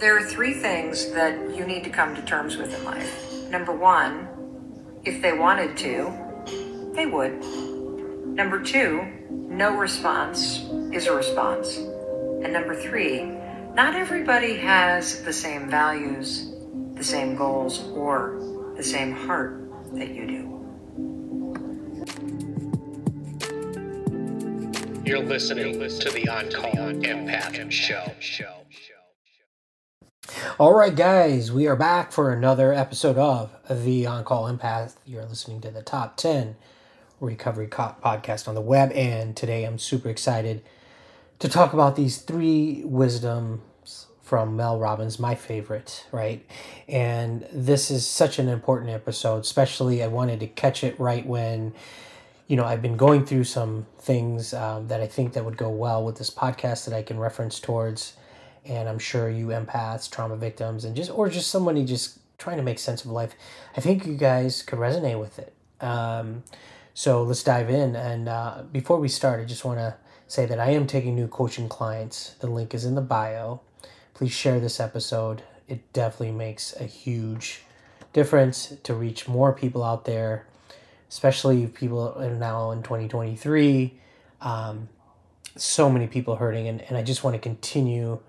There are three things that you need to come to terms with in life. Number one, if they wanted to, they would. Number two, no response is a response. And number three, not everybody has the same values, the same goals, or the same heart that you do. You're listening to the On Call Empath Show. All right, guys, we are back for another episode of the On Call Empath. You're listening to the top 10 recovery podcast on the web, and today I'm super excited to talk about these three wisdoms from Mel Robbins, my favorite, right? And this is such an important episode, especially I wanted to catch it right when you know i've been going through some things um, that i think that would go well with this podcast that i can reference towards and I'm sure you empaths, trauma victims, and just or just somebody just trying to make sense of life, I think you guys could resonate with it. Um, so let's dive in. And uh, before we start, I just want to say that I am taking new coaching clients. The link is in the bio. Please share this episode. It definitely makes a huge difference to reach more people out there, especially people now in 2023. Um, so many people hurting, and, and I just want to continue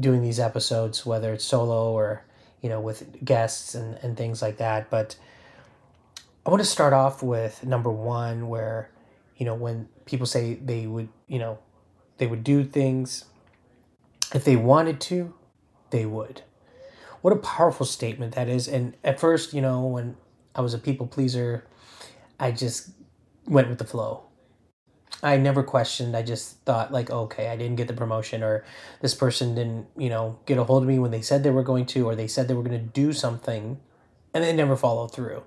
doing these episodes, whether it's solo or you know with guests and, and things like that. But I want to start off with number one, where you know when people say they would you know they would do things if they wanted to, they would. What a powerful statement that is. And at first, you know, when I was a people pleaser, I just went with the flow. I never questioned. I just thought like, okay, I didn't get the promotion, or this person didn't, you know, get a hold of me when they said they were going to, or they said they were going to do something, and they never followed through.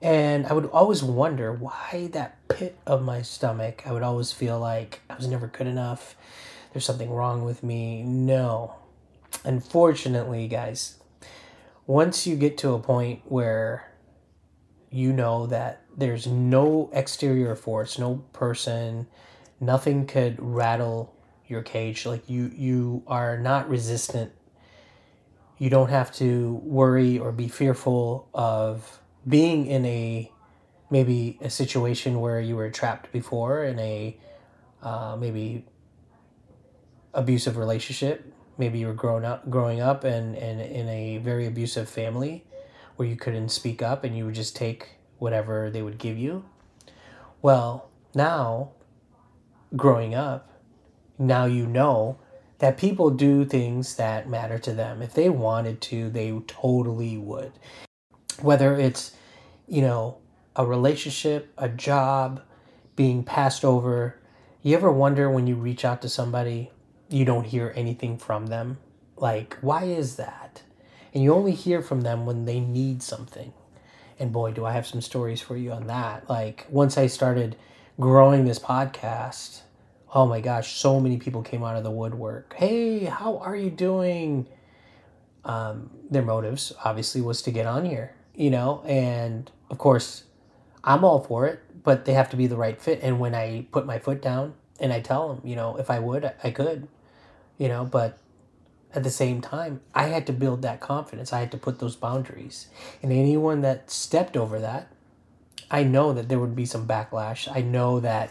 And I would always wonder why that pit of my stomach. I would always feel like I was never good enough. There's something wrong with me. No, unfortunately, guys, once you get to a point where you know that there's no exterior force, no person, nothing could rattle your cage. Like you, you are not resistant. You don't have to worry or be fearful of being in a maybe a situation where you were trapped before in a uh, maybe abusive relationship. Maybe you were growing up, growing up, and, and in a very abusive family where you couldn't speak up and you would just take whatever they would give you. Well, now, growing up, now you know that people do things that matter to them. If they wanted to, they totally would. Whether it's, you know, a relationship, a job, being passed over. You ever wonder when you reach out to somebody, you don't hear anything from them? Like, why is that? And you only hear from them when they need something. And boy, do I have some stories for you on that. Like, once I started growing this podcast, oh my gosh, so many people came out of the woodwork. Hey, how are you doing? Um, their motives obviously was to get on here, you know, and of course, I'm all for it, but they have to be the right fit. And when I put my foot down and I tell them, you know, if I would, I could, you know, but at the same time, I had to build that confidence. I had to put those boundaries. And anyone that stepped over that, I know that there would be some backlash. I know that,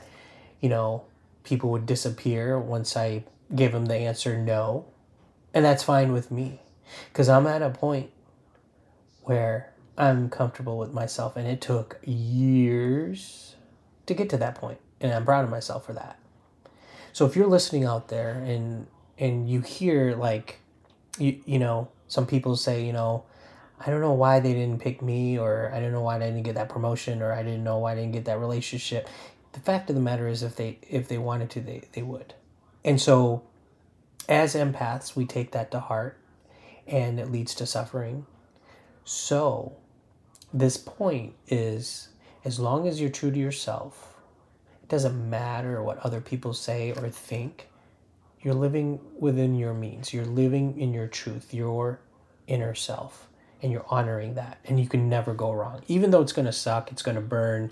you know, people would disappear once I gave them the answer no. And that's fine with me because I'm at a point where I'm comfortable with myself. And it took years to get to that point, And I'm proud of myself for that. So if you're listening out there and and you hear like you you know some people say you know I don't know why they didn't pick me or I don't know why I didn't get that promotion or I didn't know why I didn't get that relationship. The fact of the matter is if they if they wanted to they, they would. And so as empaths we take that to heart and it leads to suffering. So, this point is as long as you're true to yourself, it doesn't matter what other people say or think. You're living within your means. You're living in your truth, your inner self, and you're honoring that. And you can never go wrong. Even though it's going to suck, it's going to burn.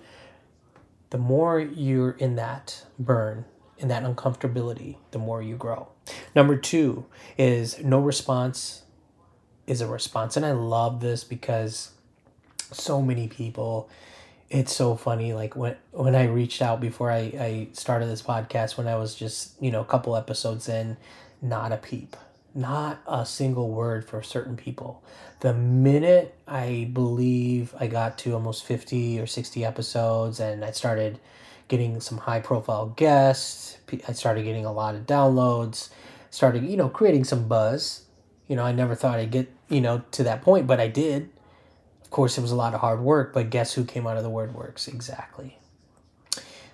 The more you're in that burn, in that uncomfortability, the more you grow. Number two is no response is a response. And I love this because so many people it's so funny like when when i reached out before i i started this podcast when i was just you know a couple episodes in not a peep not a single word for certain people. The minute i believe i got to almost 50 or 60 episodes and i started getting some high profile guests i started getting a lot of downloads started you know creating some buzz you know i never thought i'd get you know to that point but i did of course, it was a lot of hard work, but guess who came out of the word works? Exactly.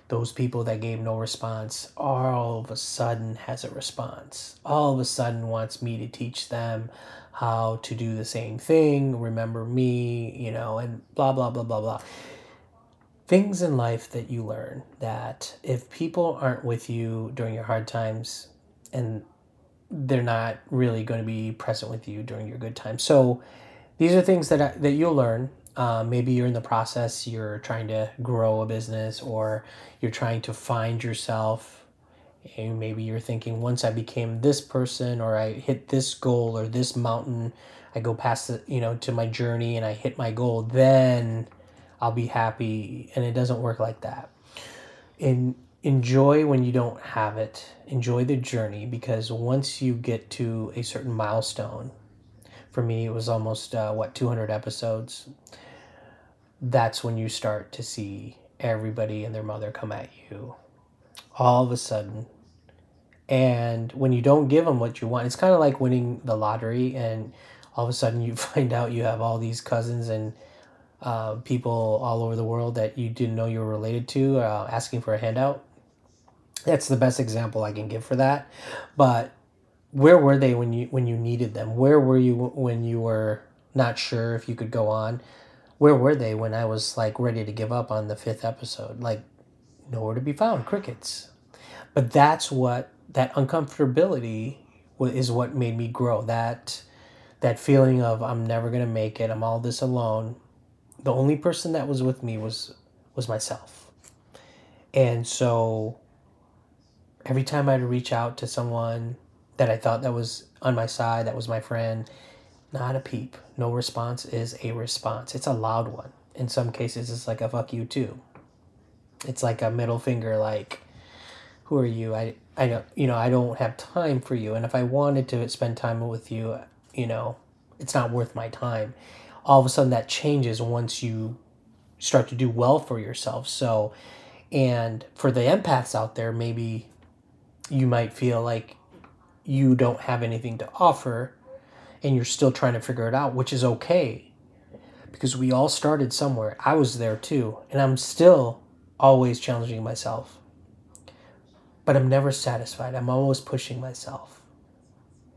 Those people that gave no response all of a sudden has a response. All of a sudden wants me to teach them how to do the same thing, remember me, you know, and blah, blah, blah, blah, blah. Things in life that you learn that if people aren't with you during your hard times and they're not really going to be present with you during your good times. So, these are things that that you'll learn. Uh, maybe you're in the process. You're trying to grow a business, or you're trying to find yourself. And maybe you're thinking, once I became this person, or I hit this goal, or this mountain, I go past the, you know, to my journey, and I hit my goal, then I'll be happy. And it doesn't work like that. In enjoy when you don't have it. Enjoy the journey because once you get to a certain milestone, for me it was almost uh, what 200 episodes. That's when you start to see everybody and their mother come at you all of a sudden. And when you don't give them what you want it's kind of like winning the lottery and all of a sudden you find out you have all these cousins and uh, people all over the world that you didn't know you were related to uh, asking for a handout. That's the best example i can give for that. But where were they when you when you needed them? Where were you when you were not sure if you could go on? Where were they when I was like ready to give up on the fifth episode? Like nowhere to be found, crickets. But that's what that uncomfortability is what made me grow. That that feeling of I'm never gonna make it. I'm all this alone. The only person that was with me was was myself. And so every time I'd reach out to someone that I thought that was on my side, that was my friend. Not a peep. No response is a response. It's a loud one. In some cases, it's like a fuck you too. It's like a middle finger, like, who are you? I, I don't, you know, I don't have time for you. And if I wanted to spend time with you, you know, it's not worth my time. All of a sudden, that changes once you start to do well for yourself. So, and for the empaths out there, maybe you might feel like you don't have anything to offer and you're still trying to figure it out, which is okay because we all started somewhere. I was there too, and I'm still always challenging myself. But I'm never satisfied. I'm always pushing myself.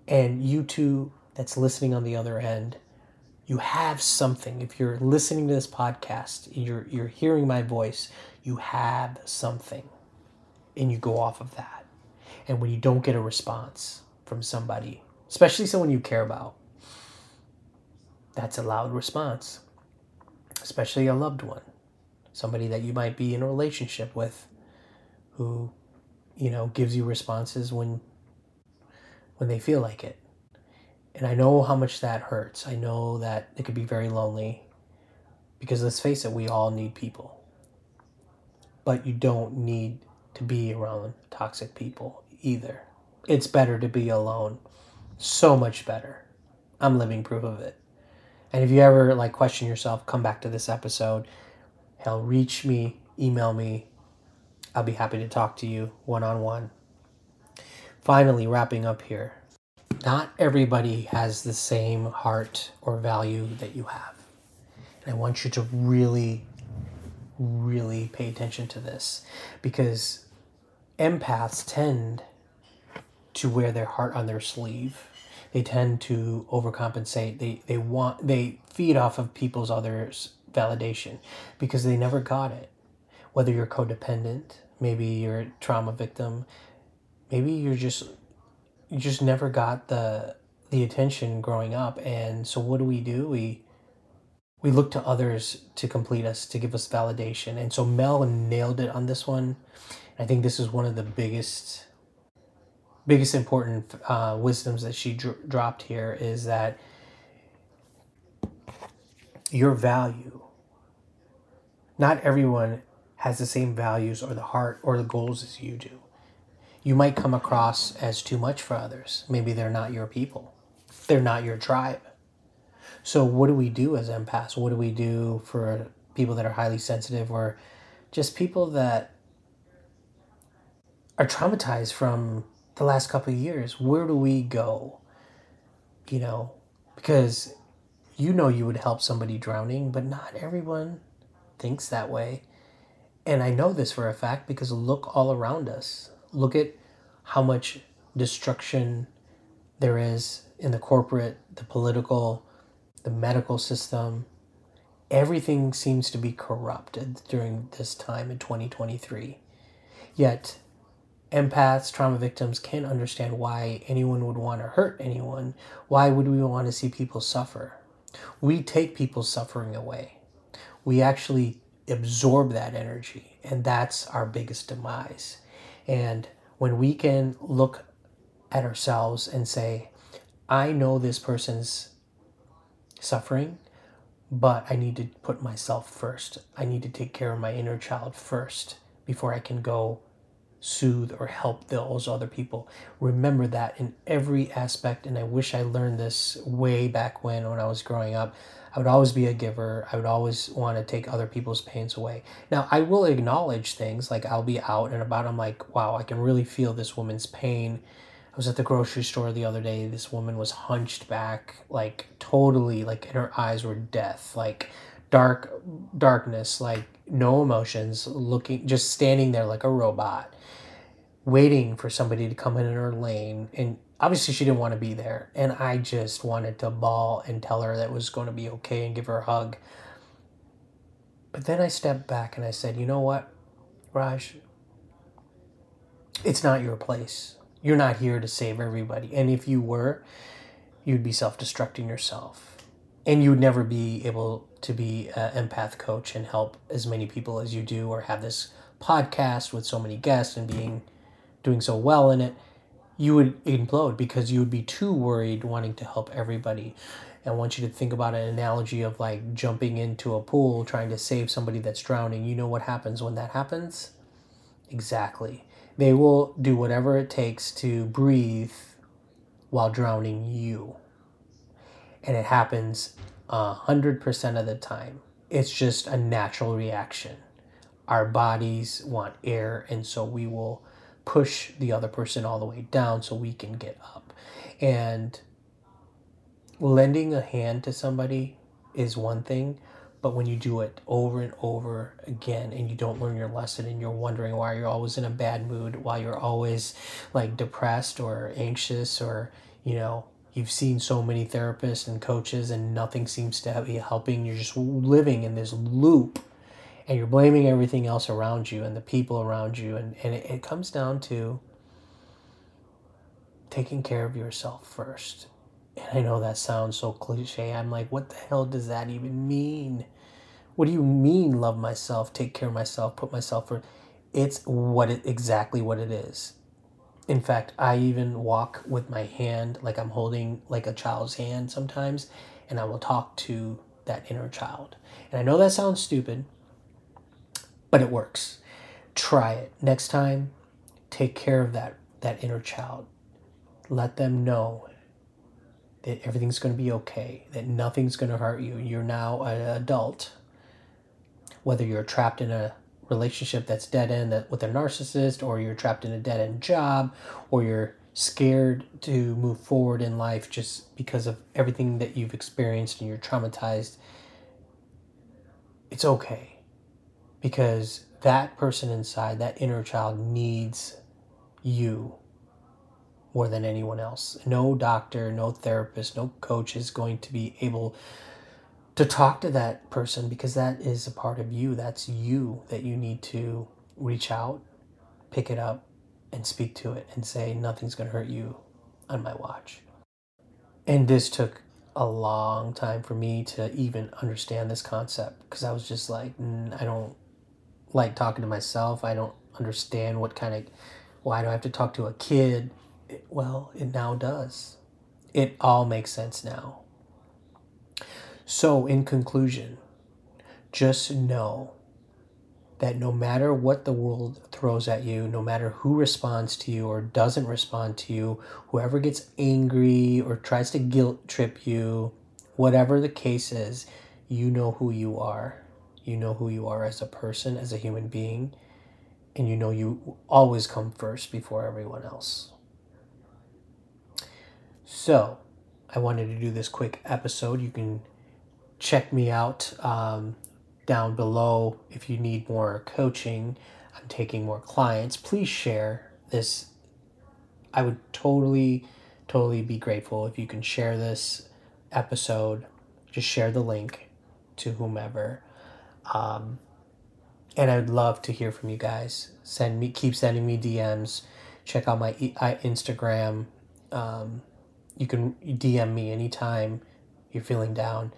And you too, that's listening on the other end, you have something. If you're listening to this podcast, you're you're hearing my voice, you have something. And you go off of that and when you don't get a response from somebody, especially someone you care about, that's a loud response, especially a loved one, somebody that you might be in a relationship with who, you know, gives you responses when when they feel like it. And I know how much that hurts. I know that it could be very lonely because let's face it, we all need people. But you don't need to be around toxic people either. It's better to be alone. So much better. I'm living proof of it. And if you ever like question yourself, come back to this episode. Hell, reach me, email me. I'll be happy to talk to you one on one. Finally, wrapping up here. Not everybody has the same heart or value that you have. And I want you to really, really pay attention to this because empaths tend to wear their heart on their sleeve. they tend to overcompensate. They they want they feed off of people's others validation because they never got it. Whether you're codependent maybe you're a trauma victim maybe you're just you just never got the the attention growing up. And so what do we do? We we look to others to complete us to give us validation. And so mel nailed it on this one i think this is one of the biggest biggest important uh, wisdoms that she dr- dropped here is that your value not everyone has the same values or the heart or the goals as you do. You might come across as too much for others. Maybe they're not your people. They're not your tribe. So what do we do as empaths? What do we do for people that are highly sensitive or just people that are traumatized from the last couple of years where do we go? You know because you know you would help somebody drowning but not everyone thinks that way. And i know this for a fact because look all around us. Look at how much destruction there is in the corporate the political the medical system. Everything seems to be corrupted during this time in 2023 yet empaths, trauma victims can't understand why anyone would want to hurt anyone. Why would we want to see people suffer? We take people's suffering away. We actually absorb that energy, and that's our biggest demise. And when we can look at ourselves and say, I know this person's suffering, but I need to put myself first. I need to take care of my inner child first before I can go soothe or help those other people. Remember that in every aspect. And I wish I learned this way back when, when I was growing up. I would always be a giver. I would always want to take other people's pains away. Now, I will acknowledge things like I'll be out and about. I'm like, wow, I can really feel this woman's pain. I was at the grocery store the other day. This woman was hunched back, like totally, like, and her eyes were death, like dark darkness, like no emotions, looking, just standing there like a robot waiting for somebody to come in her lane and obviously she didn't want to be there and i just wanted to bawl and tell her that was going to be okay and give her a hug. But then i stepped back and i said you know what raj? It's not your place. You're not here to save everybody and if you were you'd be self-destructing yourself. And you would never be able to be an empath coach and help as many people as you do or have this podcast with so many guests and being doing so well in it, you would implode because you would be too worried wanting to help everybody. I want you to think about an analogy of like jumping into a pool trying to save somebody that's drowning. You know what happens when that happens? Exactly. They will do whatever it takes to breathe while drowning you. And it happens a hundred percent of the time. It's just a natural reaction. Our bodies want air, and so we will push the other person all the way down so we can get up. And lending a hand to somebody is one thing, but when you do it over and over again and you don't learn your lesson and you're wondering why you're always in a bad mood, why you're always like depressed or anxious or, you know, you've seen so many therapists and coaches and nothing seems to be helping, you're just living in this loop and you're blaming everything else around you and the people around you and, and it, it comes down to taking care of yourself first. And i know that sounds so cliche. I'm like what the hell does that even mean? What do you mean love myself take care of myself put myself first it's what it exactly what it is. In fact i even walk with my hand like i'm holding like a child's hand sometimes and i will talk to that inner child. And i know that sounds stupid but it works. Try it. Next time, take care of that, that inner child. Let them know that everything's going to be okay, that nothing's going to hurt you. You're now an adult. Whether you're trapped in a relationship that's dead end with a narcissist, or you're trapped in a dead end job, or you're scared to move forward in life just because of everything that you've experienced and you're traumatized, it's okay because that person inside, that inner child, needs you. more than anyone else. No doctor, no therapist, no coach is going to be able to talk to that person because that is a part of you. That's you that you need to reach out, pick it up, and speak to it and say, nothing's going to hurt you on my watch. And this took a long time for me to even understand this concept because I was just like, I don't like talking to myself. I don't understand what kind of, why do I have to talk to a kid? It, well, it now does. It all makes sense now. So, in conclusion, just know that no matter what the world throws at you, no matter who responds to you or doesn't respond to you, whoever gets angry or tries to guilt trip you, whatever the case is, you know who you are. You know who you are as a person, as a human being, and you know you always come first before everyone else. So, I wanted to do this quick episode. You can check me out um, down below if you need more coaching. I'm taking more clients. Please share this. I would totally, totally be grateful if you can share this episode. Just share the link to whomever. Um, and I'd love to hear from you guys. Send me, keep sending me DMs. Check out my Instagram. Um, you can DM me anytime you're feeling down.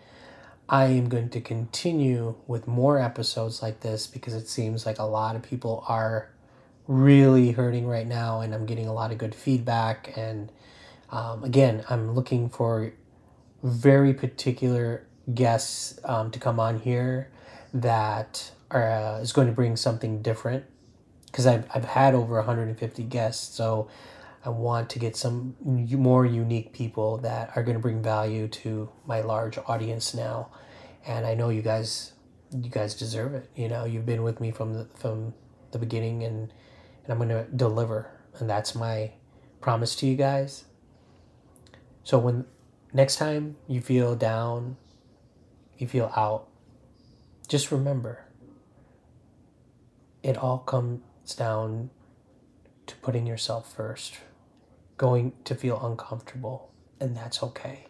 I am going to continue with more episodes like this because it seems like a lot of people are really hurting right now, and I'm getting a lot of good feedback. And um, again, I'm looking for very particular guests um, to come on here that are, uh, is going to bring something different because I've, I've had over 150 guests. So I want to get some more unique people that are going to bring value to my large audience now. And I know you guys, you guys deserve it. You know, you've been with me from the, from the beginning and, and I'm going to deliver. And that's my promise to you guys. So when next time you feel down, you feel out, just remember it all comes down to putting yourself first going to feel uncomfortable, and that's okay.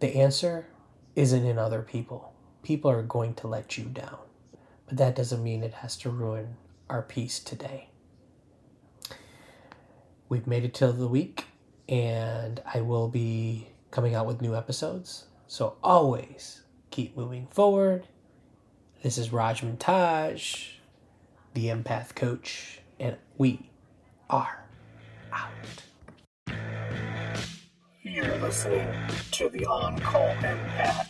The answer isn't in other people. People are going to let you down, but that doesn't mean it has to ruin our peace today. We've made it till the week, and I will be coming out with new episodes. So always keep moving forward. This is Raj Montage, the empath coach, and we are out. You're listening to the On Call Empath